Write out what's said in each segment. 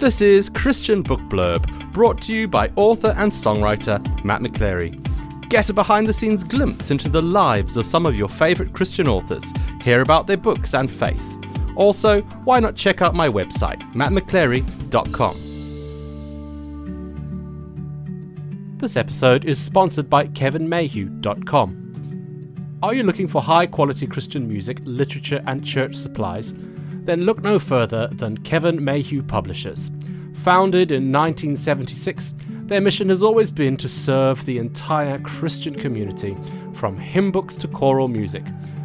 This is Christian Book Blurb, brought to you by author and songwriter Matt McChlery. Get a behind the scenes glimpse into the lives of some of your favourite Christian authors, hear about their books and faith. Also, why not check out my website, mattmcchlery.com. This episode is sponsored by kevinmayhew.com. Are you looking for high quality Christian music, literature, and church supplies? Then look no further than Kevin Mayhew Publishers. Founded in 1976, their mission has always been to serve the entire Christian community, from hymn books to choral music,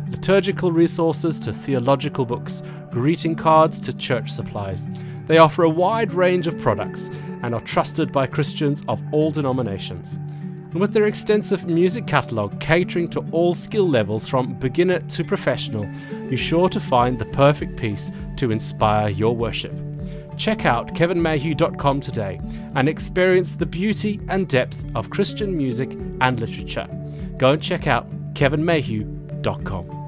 liturgical resources to theological books, greeting cards to church supplies. They offer a wide range of products and are trusted by Christians of all denominations. And with their extensive music catalogue catering to all skill levels from beginner to professional, you're sure to find the perfect piece to inspire your worship. Check out kevinmayhew.com today and experience the beauty and depth of Christian music and literature. Go and check out kevinmayhew.com.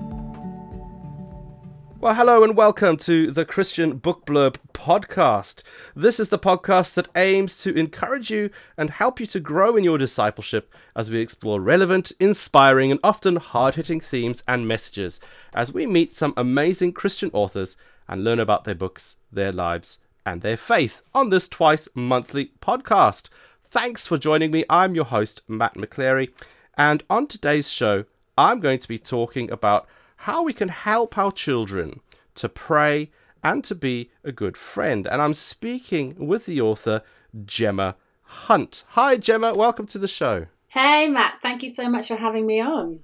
Well, hello and welcome to the Christian Book Blurb podcast. This is the podcast that aims to encourage you and help you to grow in your discipleship as we explore relevant, inspiring, and often hard hitting themes and messages as we meet some amazing Christian authors and learn about their books, their lives, and their faith on this twice monthly podcast. Thanks for joining me. I'm your host, Matt McChlery, and on today's show, I'm going to be talking about how we can help our children to pray and to be a good friend. And I'm speaking with the author, Gemma Hunt. Hi, Gemma. Welcome to the show. Hey, Matt. Thank you so much for having me on.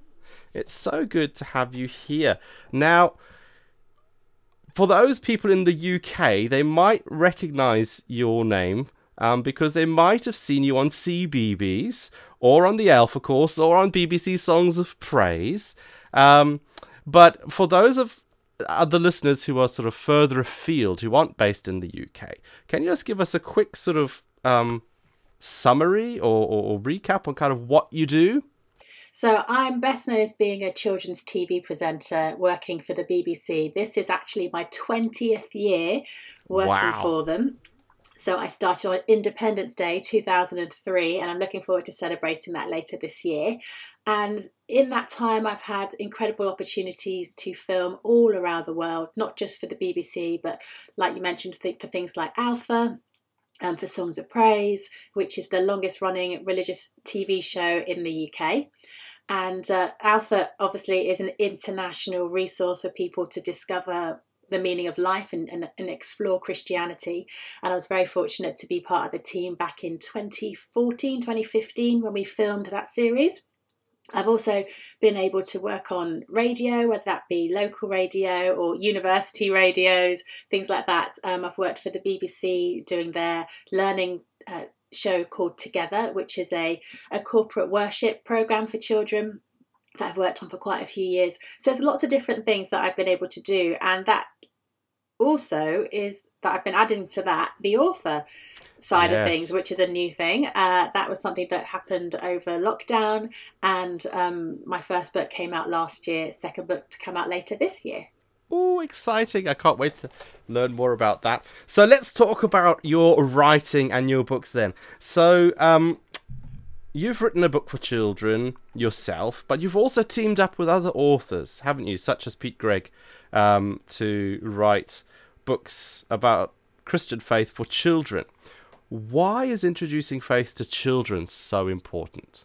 It's so good to have you here. Now, for those people in the UK, they might recognize your name um, because they might have seen you on CBeebies or on the Alpha Course or on BBC Songs of Praise. Um, but for those of other listeners who are sort of further afield, who aren't based in the UK, can you just give us a quick sort of um, summary or, or, or recap on kind of what you do? So, I'm best known as being a children's TV presenter working for the BBC. This is actually my 20th year working wow. for them. So, I started on Independence Day 2003, and I'm looking forward to celebrating that later this year. And in that time, I've had incredible opportunities to film all around the world, not just for the BBC, but like you mentioned, for things like Alpha, um, for Songs of Praise, which is the longest running religious TV show in the UK. And uh, Alpha obviously is an international resource for people to discover the meaning of life and, and, and, explore Christianity. And I was very fortunate to be part of the team back in 2014, 2015 when we filmed that series. I've also been able to work on radio, whether that be local radio or university radios, things like that. Um, I've worked for the BBC doing their learning uh, show called Together, which is a, a corporate worship program for children that I've worked on for quite a few years. So there's lots of different things that I've been able to do, and that also is that I've been adding to that the author side yes. of things, which is a new thing. Uh, that was something that happened over lockdown, and um, my first book came out last year. Second book to come out later this year. Oh, exciting! I can't wait to learn more about that. So let's talk about your writing and your books then. So, um, you've written a book for children yourself, but you've also teamed up with other authors, haven't you? Such as Pete Greig, um, to write books about Christian faith for children. Why is introducing faith to children so important?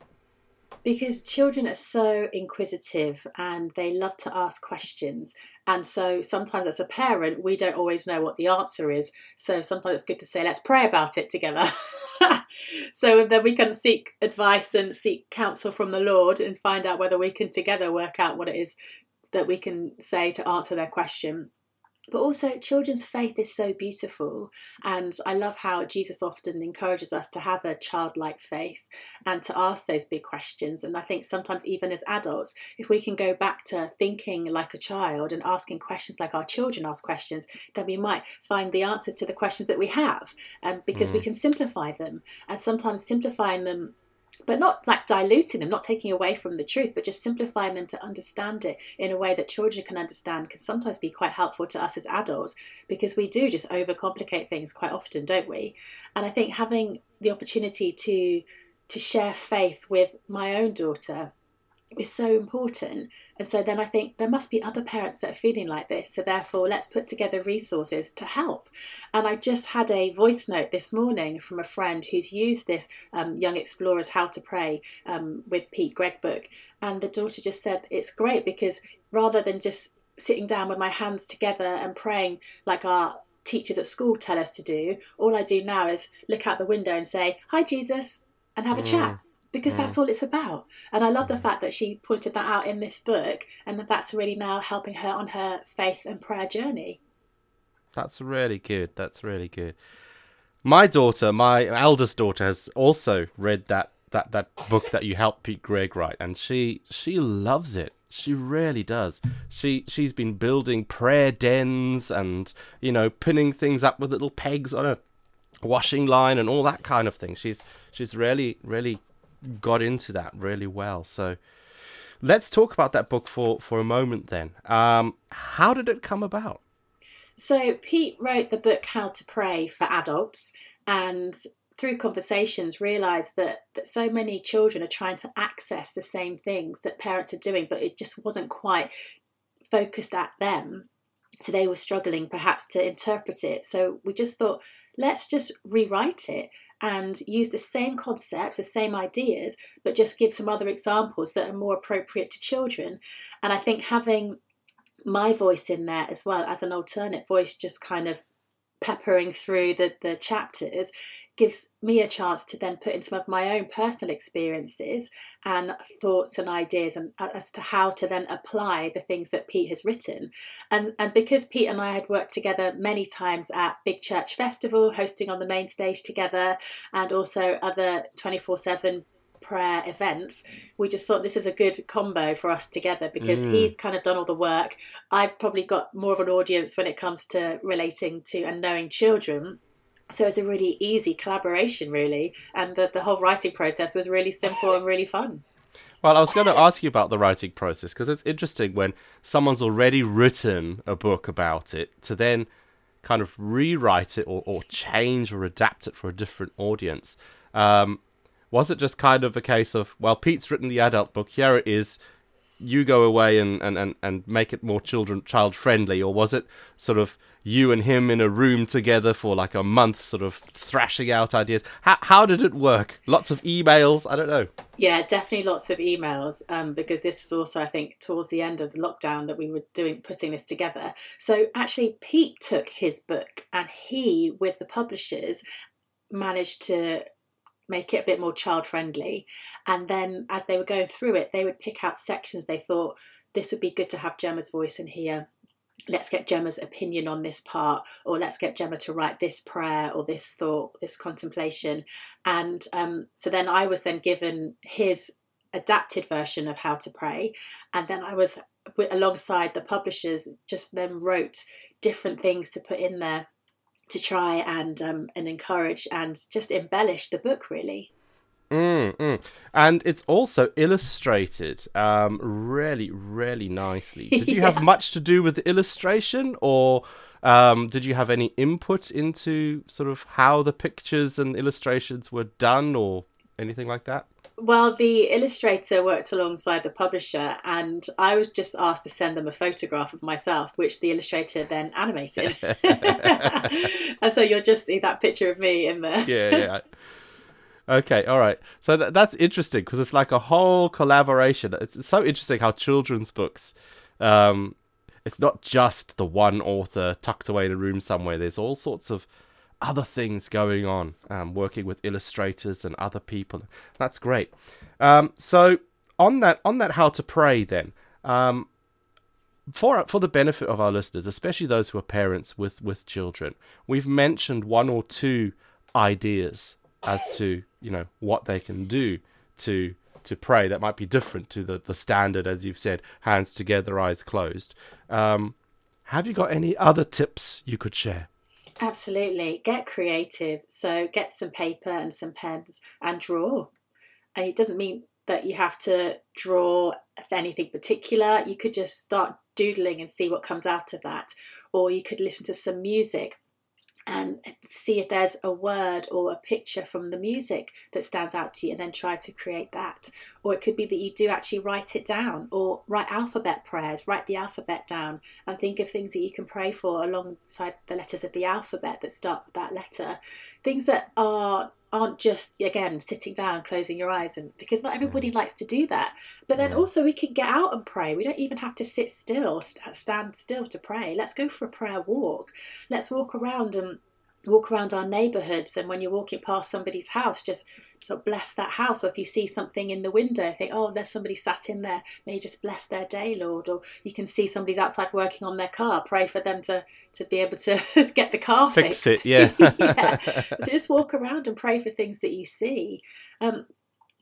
Because children are so inquisitive and they love to ask questions. And so sometimes, as a parent, we don't always know what the answer is. So sometimes it's good to say, let's pray about it together. so then we can seek advice and seek counsel from the Lord and find out whether we can together work out what it is that we can say to answer their question but also children's faith is so beautiful and i love how jesus often encourages us to have a childlike faith and to ask those big questions and i think sometimes even as adults if we can go back to thinking like a child and asking questions like our children ask questions then we might find the answers to the questions that we have um, because mm. we can simplify them and sometimes simplifying them but not like diluting them, not taking away from the truth, but just simplifying them to understand it in a way that children can understand can sometimes be quite helpful to us as adults because we do just overcomplicate things quite often, don't we? And I think having the opportunity to to share faith with my own daughter is so important. And so then I think there must be other parents that are feeling like this. So therefore, let's put together resources to help. And I just had a voice note this morning from a friend who's used this um, Young Explorers How to Pray um, with Pete Greig book. And the daughter just said, it's great because rather than just sitting down with my hands together and praying like our teachers at school tell us to do, all I do now is look out the window and say, Hi, Jesus, and have a mm. chat because mm. that's all it's about. And I love the fact that she pointed that out in this book and that that's really now helping her on her faith and prayer journey. That's really good. That's really good. My daughter, my eldest daughter, has also read that that that book that you helped Pete Greig write, and she she loves it. She really does. She she's been building prayer dens and you know pinning things up with little pegs on a washing line and all that kind of thing. She's she's really really got into that really well. So let's talk about that book for, for a moment then. Um, how did it come about? So Pete wrote the book How to Pray for Adults and through conversations realized that, that so many children are trying to access the same things that parents are doing, but it just wasn't quite focused at them. So they were struggling perhaps to interpret it. So we just thought, let's just rewrite it and use the same concepts, the same ideas, but just give some other examples that are more appropriate to children. And I think having my voice in there as well as an alternate voice just kind of peppering through the, the chapters gives me a chance to then put in some of my own personal experiences and thoughts and ideas and uh, as to how to then apply the things that Pete has written. And and because Pete and I had worked together many times at Big Church Festival, hosting on the main stage together, and also other 24-7 prayer events, we just thought this is a good combo for us together because mm. he's kind of done all the work. I've probably got more of an audience when it comes to relating to and knowing children so it's a really easy collaboration really and the, the whole writing process was really simple and really fun well i was going to ask you about the writing process because it's interesting when someone's already written a book about it to then kind of rewrite it or, or change or adapt it for a different audience um, was it just kind of a case of well pete's written the adult book here it is you go away and, and, and, and make it more children child friendly or was it sort of you and him in a room together for like a month sort of thrashing out ideas? How, how did it work? Lots of emails? I don't know. Yeah definitely lots of emails um, because this was also i think towards the end of the lockdown that we were doing putting this together. So actually pete took his book and he with the publishers managed to make it a bit more child friendly. And then as they were going through it, they would pick out sections they thought this would be good to have Gemma's voice in here. Let's get Gemma's opinion on this part, or let's get Gemma to write this prayer or this thought, this contemplation. And um, so then I was then given his adapted version of how to pray. And then I was alongside the publishers, just then wrote different things to put in there to try and um, and encourage and just embellish the book really. Mm, mm. And it's also illustrated um, really, really nicely. Did you yeah. have much to do with the illustration, or um, did you have any input into sort of how the pictures and illustrations were done, or anything like that? Well, the illustrator worked alongside the publisher, and I was just asked to send them a photograph of myself, which the illustrator then animated. and so you'll just see that picture of me in there. yeah, yeah. Okay, all right. So th- that's interesting because it's like a whole collaboration. It's so interesting how children's books, um, it's not just the one author tucked away in a room somewhere. There's all sorts of other things going on, um, working with illustrators and other people. That's great. Um, so on that on that how to pray then. Um, for for the benefit of our listeners, especially those who are parents with with children, we've mentioned one or two ideas as to you know what they can do to to pray that might be different to the the standard, as you've said, hands together, eyes closed. Um, have you got any other tips you could share? Absolutely. Get creative. So get some paper and some pens and draw. And it doesn't mean that you have to draw anything particular. You could just start doodling and see what comes out of that. Or you could listen to some music and see if there's a word or a picture from the music that stands out to you and then try to create that. Or it could be that you do actually write it down or write alphabet prayers, write the alphabet down and think of things that you can pray for alongside the letters of the alphabet that start with that letter. Things that are aren't just again sitting down closing your eyes and because not everybody mm. likes to do that. But then also we can get out and pray. We don't even have to sit still or stand still to pray. Let's go for a prayer walk. Let's walk around and walk around our neighborhoods and when you're walking past somebody's house just sort of bless that house. Or if you see something in the window think oh there's somebody sat in there. May you just bless their day lord. Or you can see somebody's outside working on their car. Pray for them to to be able to get the car fix fixed. it yeah. yeah. So just walk around and pray for things that you see um,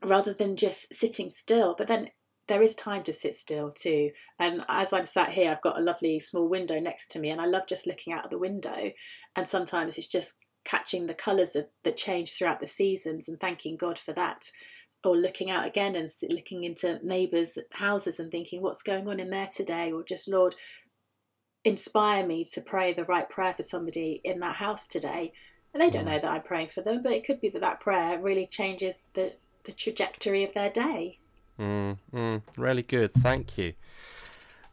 rather than just sitting still. But then there is time to sit still too. And as I'm sat here, I've got a lovely small window next to me, and I love just looking out of the window. And sometimes it's just catching the colours that change throughout the seasons and thanking God for that. Or looking out again and looking into neighbours' houses and thinking, what's going on in there today? Or just, Lord, inspire me to pray the right prayer for somebody in that house today. And they don't mm. know that I'm praying for them, but it could be that that prayer really changes the, the trajectory of their day. Mm, mm, really good. Thank you.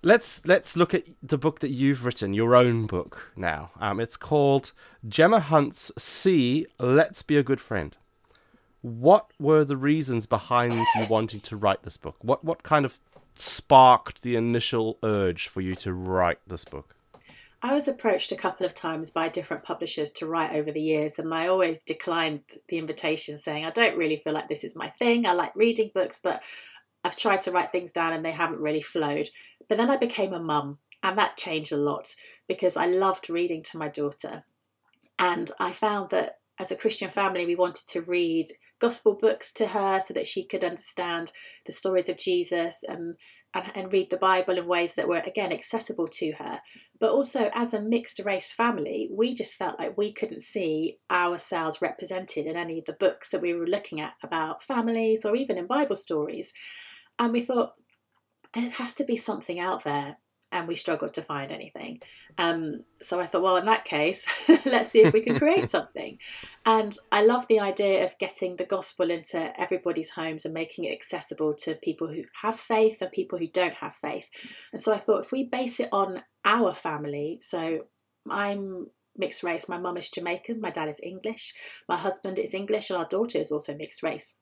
Let's let's look at the book that you've written, your own book now. Um, it's called Gemma Hunt's See, Let's Be a Good Friend. What were the reasons behind you wanting to write this book? What what kind of sparked the initial urge for you to write this book? I was approached a couple of times by different publishers to write over the years, and I always declined the invitation, saying, I don't really feel like this is my thing. I like reading books, but I've tried to write things down and they haven't really flowed. But then I became a mum, and that changed a lot because I loved reading to my daughter. And I found that as a Christian family, we wanted to read gospel books to her so that she could understand the stories of Jesus and, and, and read the Bible in ways that were, again, accessible to her. But also, as a mixed race family, we just felt like we couldn't see ourselves represented in any of the books that we were looking at about families or even in Bible stories. And we thought, there has to be something out there. And we struggled to find anything. Um, so I thought, well, in that case, let's see if we can create something. And I love the idea of getting the gospel into everybody's homes and making it accessible to people who have faith and people who don't have faith. And so I thought, if we base it on our family, so I'm mixed race. My mum is Jamaican, my dad is English, my husband is English, and our daughter is also mixed race.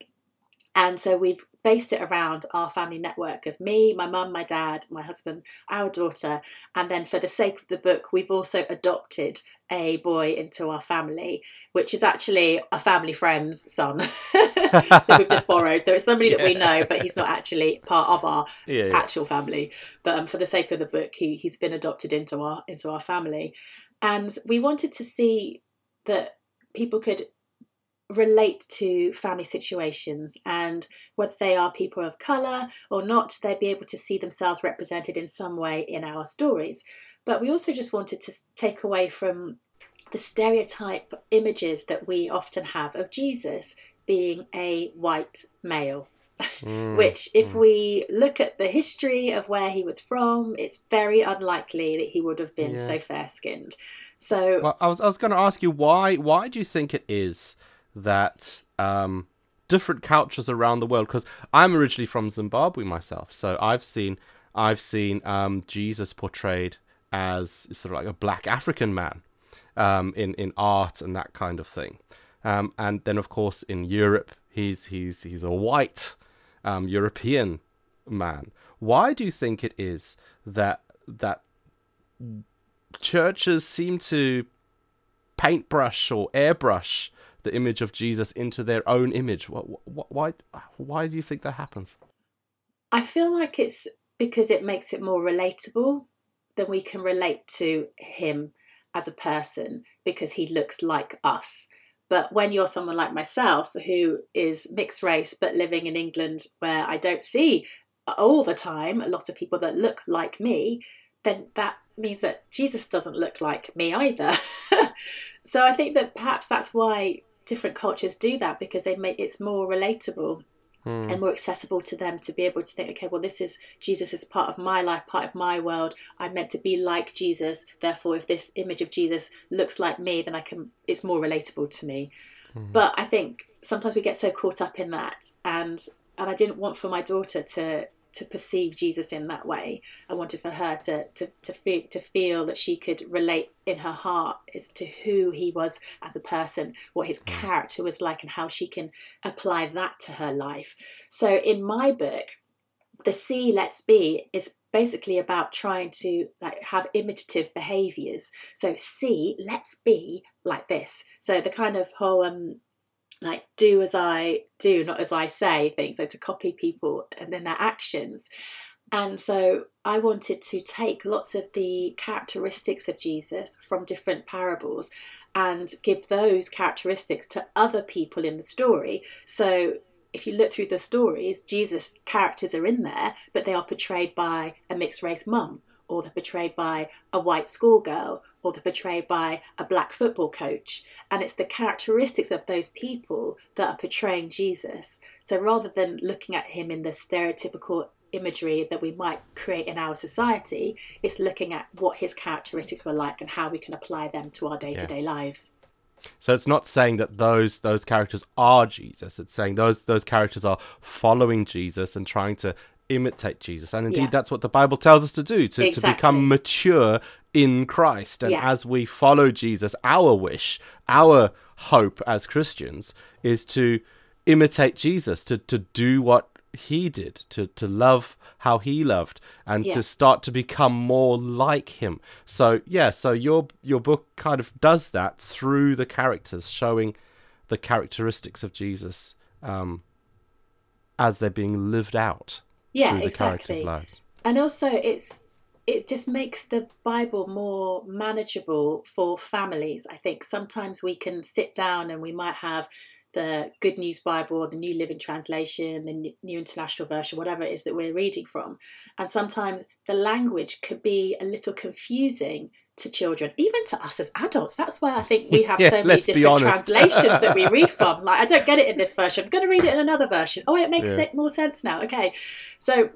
And so we've based it around our family network of me, my mum, my dad, my husband, our daughter. And then for the sake of the book, we've also adopted a boy into our family, which is actually a family friend's son. so we've just borrowed. So it's somebody that we know, but he's not actually part of our yeah, yeah. actual family. But um, for the sake of the book, he, he's been adopted into our into our family. And we wanted to see that people could relate to family situations and whether they are people of colour or not, they'd be able to see themselves represented in some way in our stories. But we also just wanted to take away from the stereotype images that we often have of Jesus being a white male. Mm, Which, if mm. we look at the history of where he was from, it's very unlikely that he would have been yeah. so fair skinned. So, well, I was I was going to ask you why why do you think it is that um, different cultures around the world. Because I'm originally from Zimbabwe myself, so I've seen I've seen um, Jesus portrayed as sort of like a black African man um, in in art and that kind of thing. Um, and then, of course, in Europe, he's he's he's a white um, European man. Why do you think it is that that churches seem to paintbrush or airbrush the image of Jesus into their own image. Why, why do you think that happens? I feel like it's because it makes it more relatable than we can relate to him as a person because he looks like us. But when you're someone like myself who is mixed race but living in England where I don't see all the time a lot of people that look like me, then that means that Jesus doesn't look like me either. so I think that perhaps that's why different cultures do that because they make it's more relatable. mm. and more accessible to them to be able to think, okay, well, this is Jesus is part of my life, part of my world. I'm meant to be like Jesus. Therefore, if this image of Jesus looks like me, then I can. It's more relatable to me. Mm. But I think sometimes we get so caught up in that, and and I didn't want for my daughter to to perceive Jesus in that way. I wanted for her to to to feel to feel that she could relate in her heart as to who he was as a person, what his mm. character was like, and how she can apply that to her life. So in my book, the See Let's Be is basically about trying to like have imitative behaviors. So see, let's be like this. So the kind of whole um like do as I do, not as I say things, So to copy people and then their actions. And so I wanted to take lots of the characteristics of Jesus from different parables and give those characteristics to other people in the story. So if you look through the stories, Jesus' characters are in there, but they are portrayed by a mixed race mum or they're portrayed by a white schoolgirl, or they're portrayed by a black football coach. And it's the characteristics of those people that are portraying Jesus. So rather than looking at him in the stereotypical imagery that we might create in our society, it's looking at what his characteristics were like and how we can apply them to our day to day lives. So it's not saying that those those characters are Jesus. It's saying those those characters are following Jesus and trying to imitate Jesus. And indeed, yeah. that's what the Bible tells us to do to, exactly. to become mature in Christ. And yeah. as we follow Jesus, our wish, our hope as Christians is to imitate Jesus, to, to do what he did, to, to love how he loved, and yeah. to start to become more like him. So, yeah, so your, your book kind of does that through the characters, showing the characteristics of Jesus um, as they're being lived out yeah, through the exactly. characters' lives. And also, it's it just makes the Bible more manageable for families. I think sometimes we can sit down and we might have the Good News Bible or the New Living Translation, the New International Version, whatever it is that we're reading from. And sometimes the language could be a little confusing to children, even to us as adults. That's why I think we have yeah, so many different translations that we read from. Like, I don't get it in this version. I'm going to read it in another version. Oh, it makes yeah. more sense now. Okay. So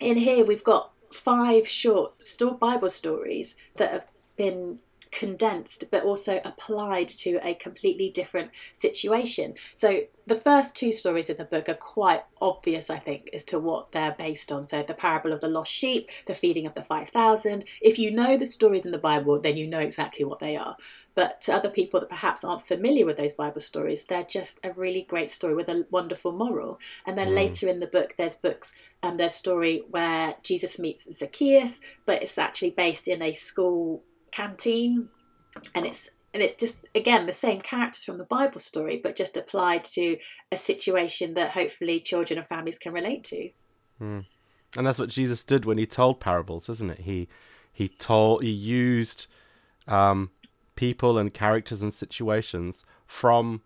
in here, we've got five short Bible stories that have been condensed but also applied to a completely different situation. So the first two stories in the book are quite obvious, I think, as to what they're based on. So the parable of the lost sheep, the feeding of the 5,000. If you know the stories in the Bible, then you know exactly what they are. But to other people that perhaps aren't familiar with those Bible stories, they're just a really great story with a wonderful moral. And then mm. later in the book, there's books and there's story where Jesus meets Zacchaeus, but it's actually based in a school canteen and it's and it's just again the same characters from the bible story but just applied to a situation that hopefully children and families can relate to mm. and that's what jesus did when he told parables isn't it he he told he used um, people and characters and situations from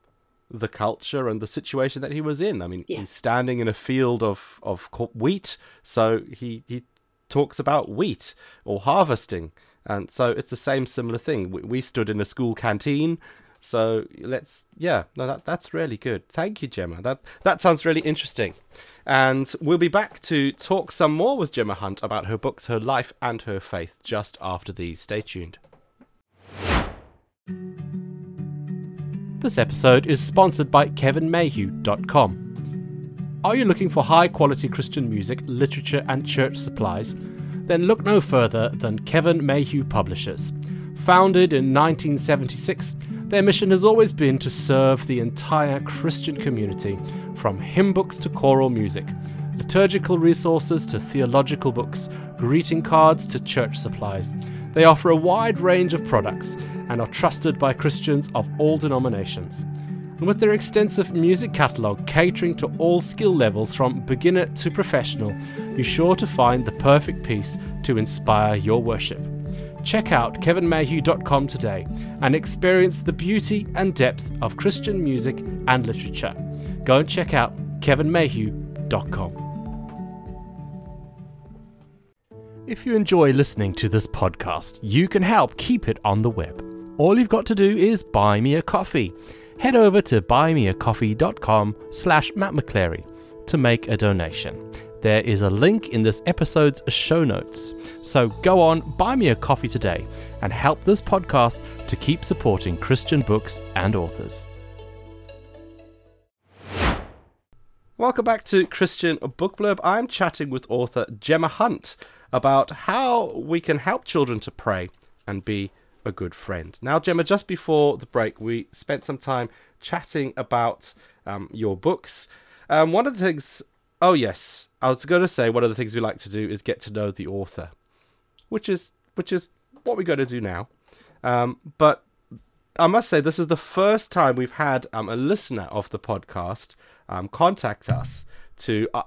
the culture and the situation that he was in i mean yeah. he's standing in a field of of wheat so he he talks about wheat or harvesting and so it's the same similar thing. We, we stood in a school canteen. So let's, yeah, no, that that's really good. Thank you, Gemma. That that sounds really interesting. And we'll be back to talk some more with Gemma Hunt about her books, her life, and her faith just after these. Stay tuned. This episode is sponsored by KevinMayhew.com. Are you looking for high quality Christian music, literature, and church supplies? Then look no further than Kevin Mayhew Publishers. Founded in 1976, their mission has always been to serve the entire Christian community, from hymn books to choral music, liturgical resources to theological books, greeting cards to church supplies. They offer a wide range of products and are trusted by Christians of all denominations. And with their extensive music catalogue catering to all skill levels from beginner to professional, you're sure to find the perfect piece to inspire your worship. Check out kevinmayhew.com today and experience the beauty and depth of Christian music and literature. Go and check out kevinmayhew.com. If you enjoy listening to this podcast, you can help keep it on the web. All you've got to do is buy me a coffee. Head over to buymeacoffee.com slash Matt McChlery to make a donation. There is a link in this episode's show notes. So go on, buy me a coffee today and help this podcast to keep supporting Christian books and authors. Welcome back to Christian Book Blurb. I'm chatting with author Gemma Hunt about how we can help children to pray and be a good friend. Now, Gemma, just before the break, we spent some time chatting about um, your books. Um, one of the things, oh, yes, I was going to say one of the things we like to do is get to know the author, which is which is what we're going to do now. Um, but I must say, this is the first time we've had um, a listener of the podcast um, contact us to uh,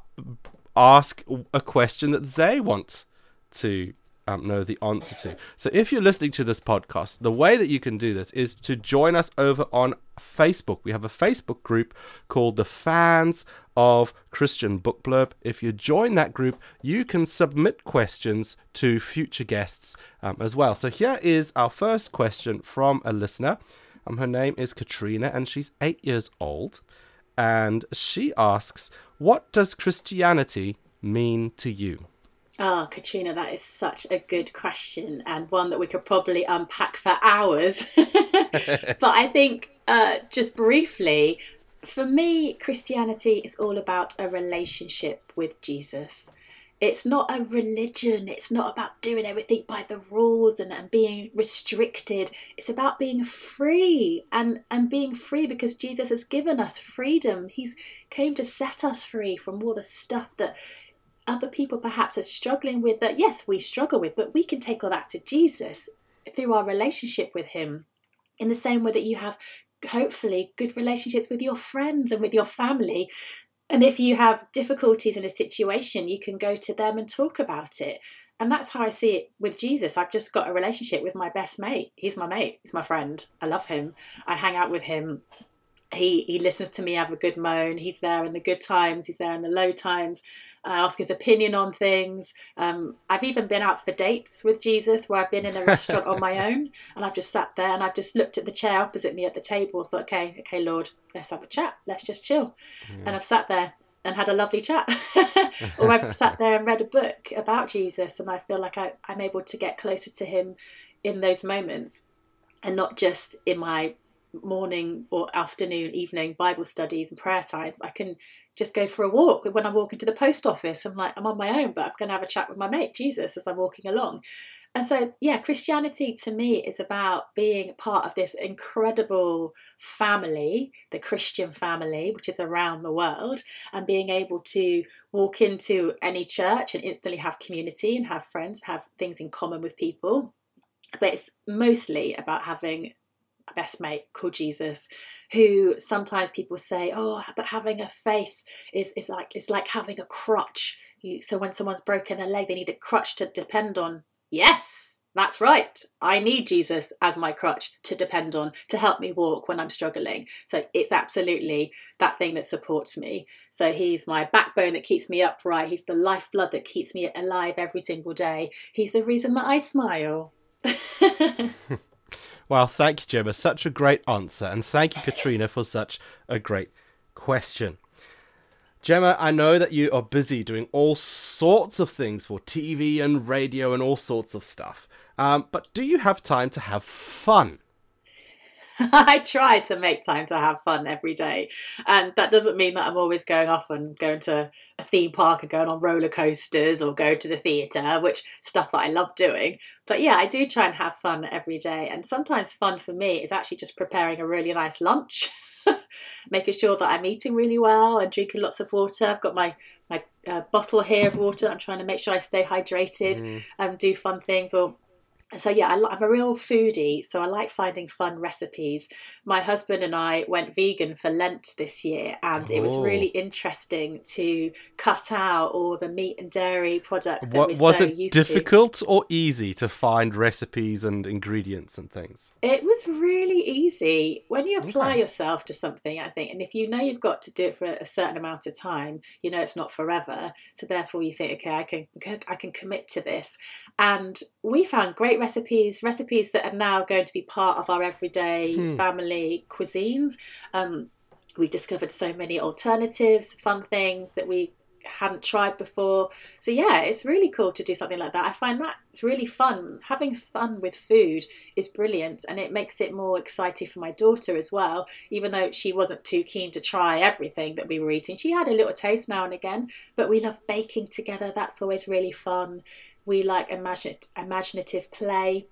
ask a question that they want to um, know the answer to. So if you're listening to this podcast, the way that you can do this is to join us over on Facebook. We have a Facebook group called the Fans of Christian Book Blurb. If you join that group, you can submit questions to future guests um, as well. So here is our first question from a listener. Um, her name is Katrina and she's eight years old. And she asks, What does Christianity mean to you? Oh, Katrina, that is such a good question and one that we could probably unpack for hours. but I think, uh, just briefly, for me, Christianity is all about a relationship with Jesus. It's not a religion. It's not about doing everything by the rules and, and being restricted. It's about being free and, and being free because Jesus has given us freedom. He's came to set us free from all the stuff that other people perhaps are struggling with that, yes, we struggle with, but we can take all that to Jesus through our relationship with Him. In the same way that you have hopefully good relationships with your friends and with your family. And if you have difficulties in a situation, you can go to them and talk about it. And that's how I see it with Jesus. I've just got a relationship with my best mate. He's my mate, he's my friend. I love him. I hang out with him he he listens to me have a good moan. He's there in the good times. He's there in the low times. I ask his opinion on things. Um, I've even been out for dates with Jesus, where I've been in a restaurant on my own, and I've just sat there and I've just looked at the chair opposite me at the table and thought, okay, okay, Lord, let's have a chat. Let's just chill. And I've sat there and had a lovely chat. or I've sat there and read a book about Jesus, and I feel like I, I'm able to get closer to Him in those moments, and not just in my morning or afternoon, evening Bible studies and prayer times. I can just go for a walk when I'm walking to the post office. I'm like, I'm on my own, but I'm going to have a chat with my mate, Jesus, as I'm walking along. And so, yeah, Christianity to me is about being part of this incredible family, the Christian family, which is around the world, and being able to walk into any church and instantly have community and have friends, have things in common with people. But it's mostly about having best mate called Jesus, who sometimes people say, "Oh, but having a faith is is like it's like having a crutch." You, so when someone's broken their leg, they need a crutch to depend on. Yes, that's right. I need Jesus as my crutch to depend on to help me walk when I'm struggling. So it's absolutely that thing that supports me. So he's my backbone that keeps me upright. He's the lifeblood that keeps me alive every single day. He's the reason that I smile. Well, thank you, Gemma. Such a great answer. And thank you, Katrina, for such a great question. Gemma, I know that you are busy doing all sorts of things for TV and radio and all sorts of stuff. Um, but do you have time to have fun? I try to make time to have fun every day. And that doesn't mean that I'm always going off and going to a theme park or going on roller coasters or go to the theatre, which stuff that I love doing. But yeah, I do try and have fun every day. And sometimes fun for me is actually just preparing a really nice lunch. making sure that I'm eating really well and drinking lots of water. I've got my my uh, bottle here of water. I'm trying to make sure I stay hydrated mm. and do fun things or so yeah, I, am a real foodie, so I like finding fun recipes. My husband and I went vegan for Lent this year, and oh. it was really oh. interesting to cut out all the meat and dairy products. What, was so it difficult to. or easy to find recipes and ingredients and things? It was really easy when you apply okay. yourself to something. I think, and if you know you've got to do it for a certain amount of time, you know it's not forever. So therefore, you think, okay, I can I can commit to this, and we found great recipes, recipes that are now going to be part of our everyday hmm. family cuisines. Um, we discovered so many alternatives, fun things that we hadn't tried before. So yeah, it's really cool to do something like that. I find that it's really fun. Having fun with food is brilliant and it makes it more exciting for my daughter as well. Even though she wasn't too keen to try everything that we were eating, she had a little taste now and again. But we love baking together. That's always really fun. We like imaginative play.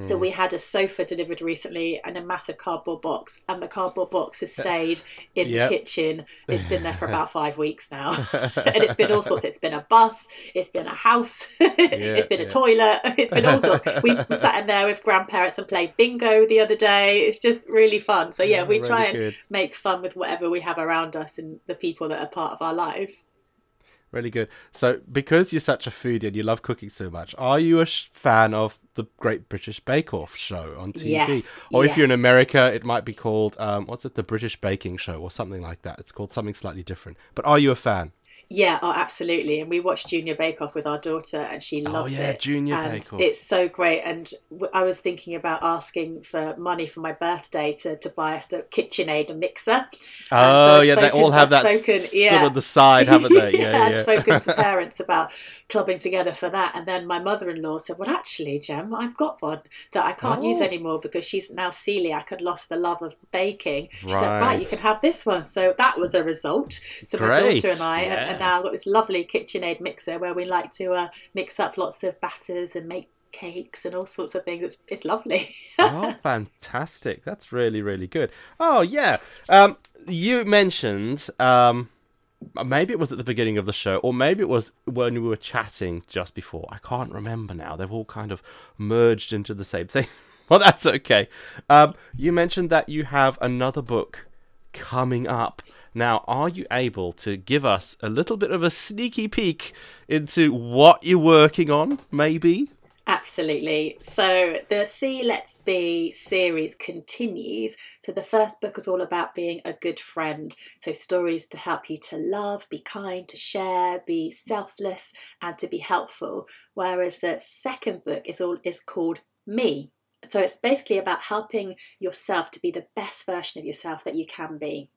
So we had a sofa delivered recently and a massive cardboard box, and the cardboard box has stayed in yep. the kitchen. It's been there for about five weeks now, and it's been all sorts. It's been a bus, it's been a house, yeah, it's been yeah. a toilet, it's been all sorts. We sat in there with grandparents and played bingo the other day. It's just really fun. So yeah, yeah we really try and good. make fun with whatever we have around us and the people that are part of our lives. Really good. So, because you're such a foodie and you love cooking so much, are you a sh- fan of the Great British Bake Off show on TV? Yes, or yes. if you're in America, it might be called, um, what's it, the British Baking Show or something like that. It's called something slightly different. But are you a fan? Yeah, oh, absolutely. And we watched Junior Bake Off with our daughter, and she oh, loves oh, yeah, it. Junior and Bake Off. It's so great. And I was thinking about asking for money for my birthday to, to buy us the KitchenAid mixer. Oh, so yeah, spoken, they all have that spoken, stood yeah. on the side, haven't they? Yeah, yeah, yeah. I'd spoken to parents about clubbing together for that. And then my mother in law said, Well, actually, Jem, I've got one that I can't oh. use anymore because she's now celiac and lost the love of baking. She right. said, Right, you can have this one. So that was a result. So Great. my daughter and I yeah. and now I've got this lovely KitchenAid mixer where we like to uh, mix up lots of batters and make cakes and all sorts of things. It's it's lovely. oh, fantastic! That's really really good. Oh yeah. Um, you mentioned um maybe it was at the beginning of the show, or maybe it was when we were chatting just before. I can't remember now. They've all kind of merged into the same thing. well, that's okay. Um, you mentioned that you have another book coming up. Now, are you able to give us a little bit of a sneaky peek into what you're working on, maybe? Absolutely. So the See Let's Be series continues. So the first book is all about being a good friend. So stories to help you to love, be kind, to share, be selfless, and to be helpful. Whereas the second book is all is called Me. So it's basically about helping yourself to be the best version of yourself that you can be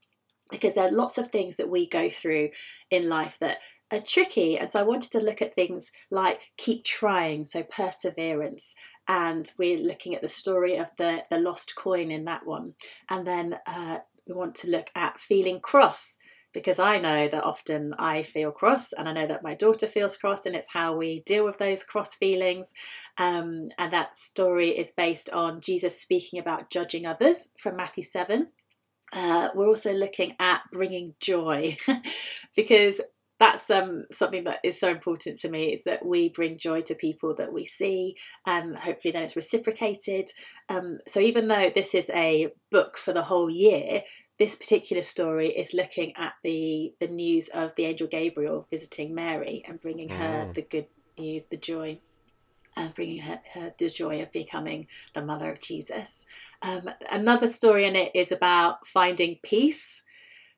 because there are lots of things that we go through in life that are tricky. And so I wanted to look at things like keep trying, so perseverance. And we're looking at the story of the, the lost coin in that one. And then uh, we want to look at feeling cross because I know that often I feel cross and I know that my daughter feels cross, and it's how we deal with those cross feelings. Um, and that story is based on Jesus speaking about judging others from Matthew 7. Uh, we're also looking at bringing joy because that's um, something that is so important to me is that we bring joy to people that we see and hopefully then it's reciprocated. Um, so even though this is a book for the whole year this particular story is looking at the the news of the angel gabriel visiting mary and bringing her oh. the good news the joy and bringing her, her, the joy of becoming the mother of jesus. Um, another story in it is about finding peace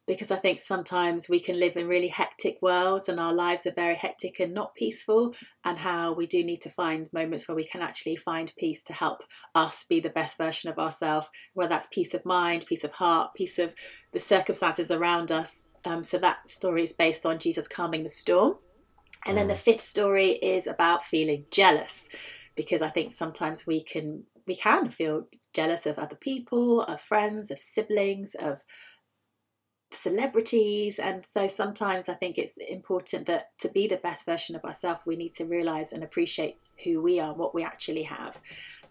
because I think sometimes we can live in really hectic worlds and our lives are very hectic and not peaceful, and how we do need to find moments where we can actually find peace to help us be the best version of ourselves, whether that's peace of mind, peace of heart, peace of the circumstances around us. Um, so that story is based on Jesus calming the storm. And then the mm. fifth story is about feeling jealous because I think sometimes we can we can feel jealous of other people, of friends, of siblings, of celebrities and so sometimes i think it's important that to be the best version of ourselves we need to realize and appreciate who we are what we actually have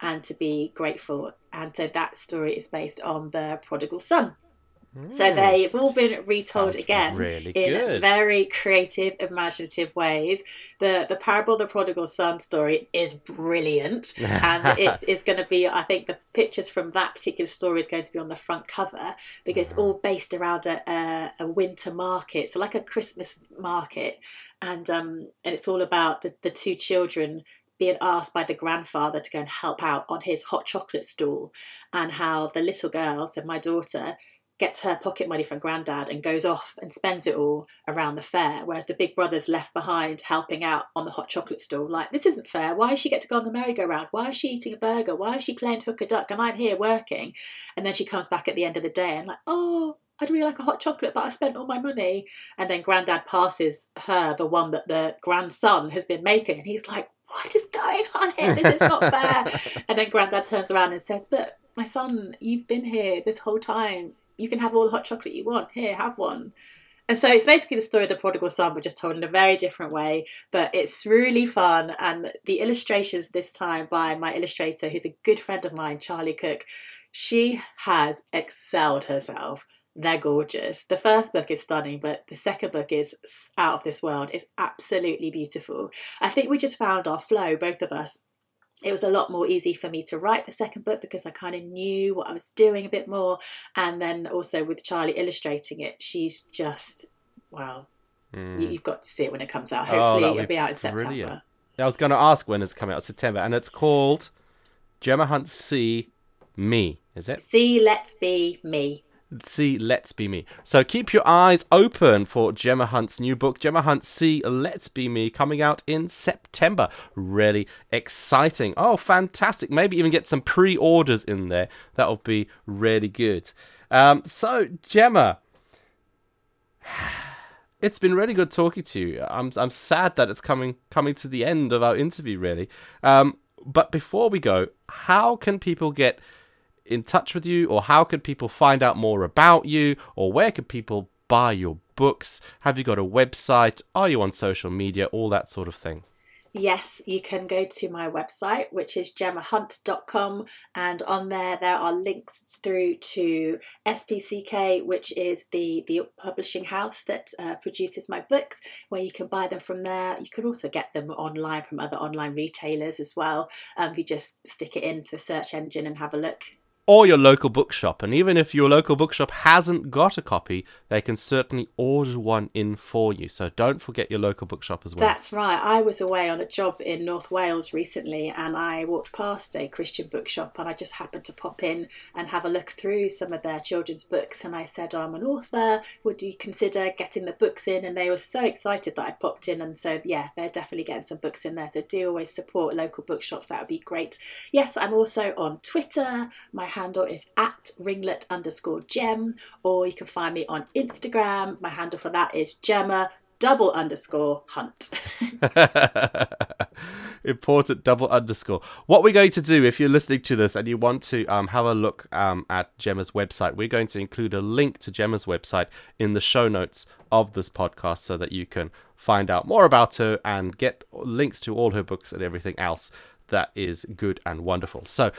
and to be grateful. And so that story is based on the prodigal son so hmm. they've all been retold Sounds again really in good. very creative, imaginative ways. The the parable of the prodigal son story is brilliant, and it's, it's going to be. I think the pictures from that particular story is going to be on the front cover because it's all based around a, a, a winter market, so like a Christmas market, and um and it's all about the, the two children being asked by the grandfather to go and help out on his hot chocolate stall, and how the little girl, so my daughter, gets her pocket money from granddad and goes off and spends it all around the fair, whereas the big brother's left behind helping out on the hot chocolate stall. Like, this isn't fair. Why does she get to go on the merry-go-round? Why is she eating a burger? Why is she playing hook a duck and I'm here working? And then she comes back at the end of the day and like, oh, I'd really like a hot chocolate, but I spent all my money. And then Grandad passes her the one that the grandson has been making, and he's like, "What is going on here? This is not fair." and then Grandad turns around and says, "But my son, you've been here this whole time. You can have all the hot chocolate you want. Here, have one." And so it's basically the story of the prodigal son, but just told in a very different way. But it's really fun. And the illustrations this time by my illustrator, who's a good friend of mine, Charlie Cook, she has excelled herself. They're gorgeous. The first book is stunning, but the second book is out of this world. It's absolutely beautiful. I think we just found our flow, both of us, it was a lot more easy for me to write the second book because I kind of knew what I was doing a bit more. And then also with Charlie illustrating it, she's just, wow. Mm. You, have got to see it when it comes out. Oh, Hopefully, oh, it'll be, be out in September. Brilliant. I was going to ask when it's coming out, September, and it's called Gemma Hunt See Me, is it? See Let's Be Me see Let's Be Me. So keep your eyes open for Gemma Hunt's new book, Gemma Hunt See Let's Be Me, coming out in September. Really exciting. Oh, fantastic. Maybe even get some pre orders in there. That'll be really good. Um, so, Gemma. It's been really good talking to you. I'm I'm sad that it's coming coming to the end of our interview, really. Um, but before we go, how can people get in touch with you, or how can people find out more about you, or where can people buy your books? Have you got a website? Are you on social media? All that sort of thing. Yes, you can go to my website, which is gemmahunt.com, and on there there are links through to SPCK, which is the the publishing house that uh, produces my books, where you can buy them from there. You can also get them online from other online retailers as well. Um, you just stick it into search engine and have a look or your local bookshop. And even if your local bookshop hasn't got a copy, they can certainly order one in for you. So don't forget your local bookshop as well. That's right. I was away on a job in North Wales recently and I walked past a Christian bookshop and I just happened to pop in and have a look through some of their children's books. And I said, oh, I'm an author. Would you consider getting the books in? And they were so excited that I popped in and so, yeah, they're definitely getting some books in there. So do always support local bookshops. That would be great. Yes, I'm also on Twitter. My handle is at ringlet underscore gem, or you can find me on Instagram. My handle for that is Gemma double underscore hunt. Important double underscore. What we're going to do, if you're listening to this and you want to um, have a look um, at Gemma's website, we're going to include a link to Gemma's website in the show notes of this podcast so that you can find out more about her and get links to all her books and everything else that is good and wonderful. So,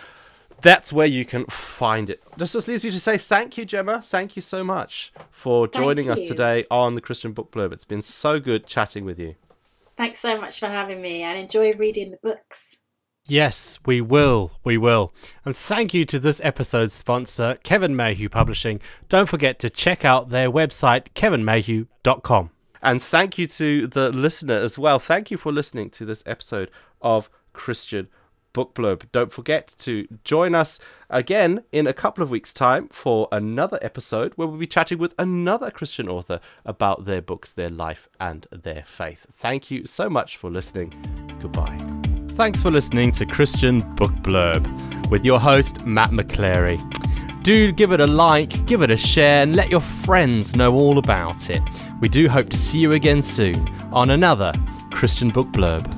that's where you can find it. This just leaves me to say thank you, Gemma. Thank you so much for joining us today on the Christian Book Blurb. It's been so good chatting with you. Thanks so much for having me and enjoy reading the books. Yes, we will. We will. And thank you to this episode's sponsor, Kevin Mayhew Publishing. Don't forget to check out their website, kevinmayhew.com. And thank you to the listener as well. Thank you for listening to this episode of Christian book blurb. Don't forget to join us again in a couple of weeks' time for another episode where we'll be chatting with another Christian author about their books, their life, and their faith. Thank you so much for listening. Goodbye. Thanks for listening to Christian Book Blurb with your host, Matt McChlery. Do give it a like, give it a share, and let your friends know all about it. We do hope to see you again soon on another Christian Book Blurb.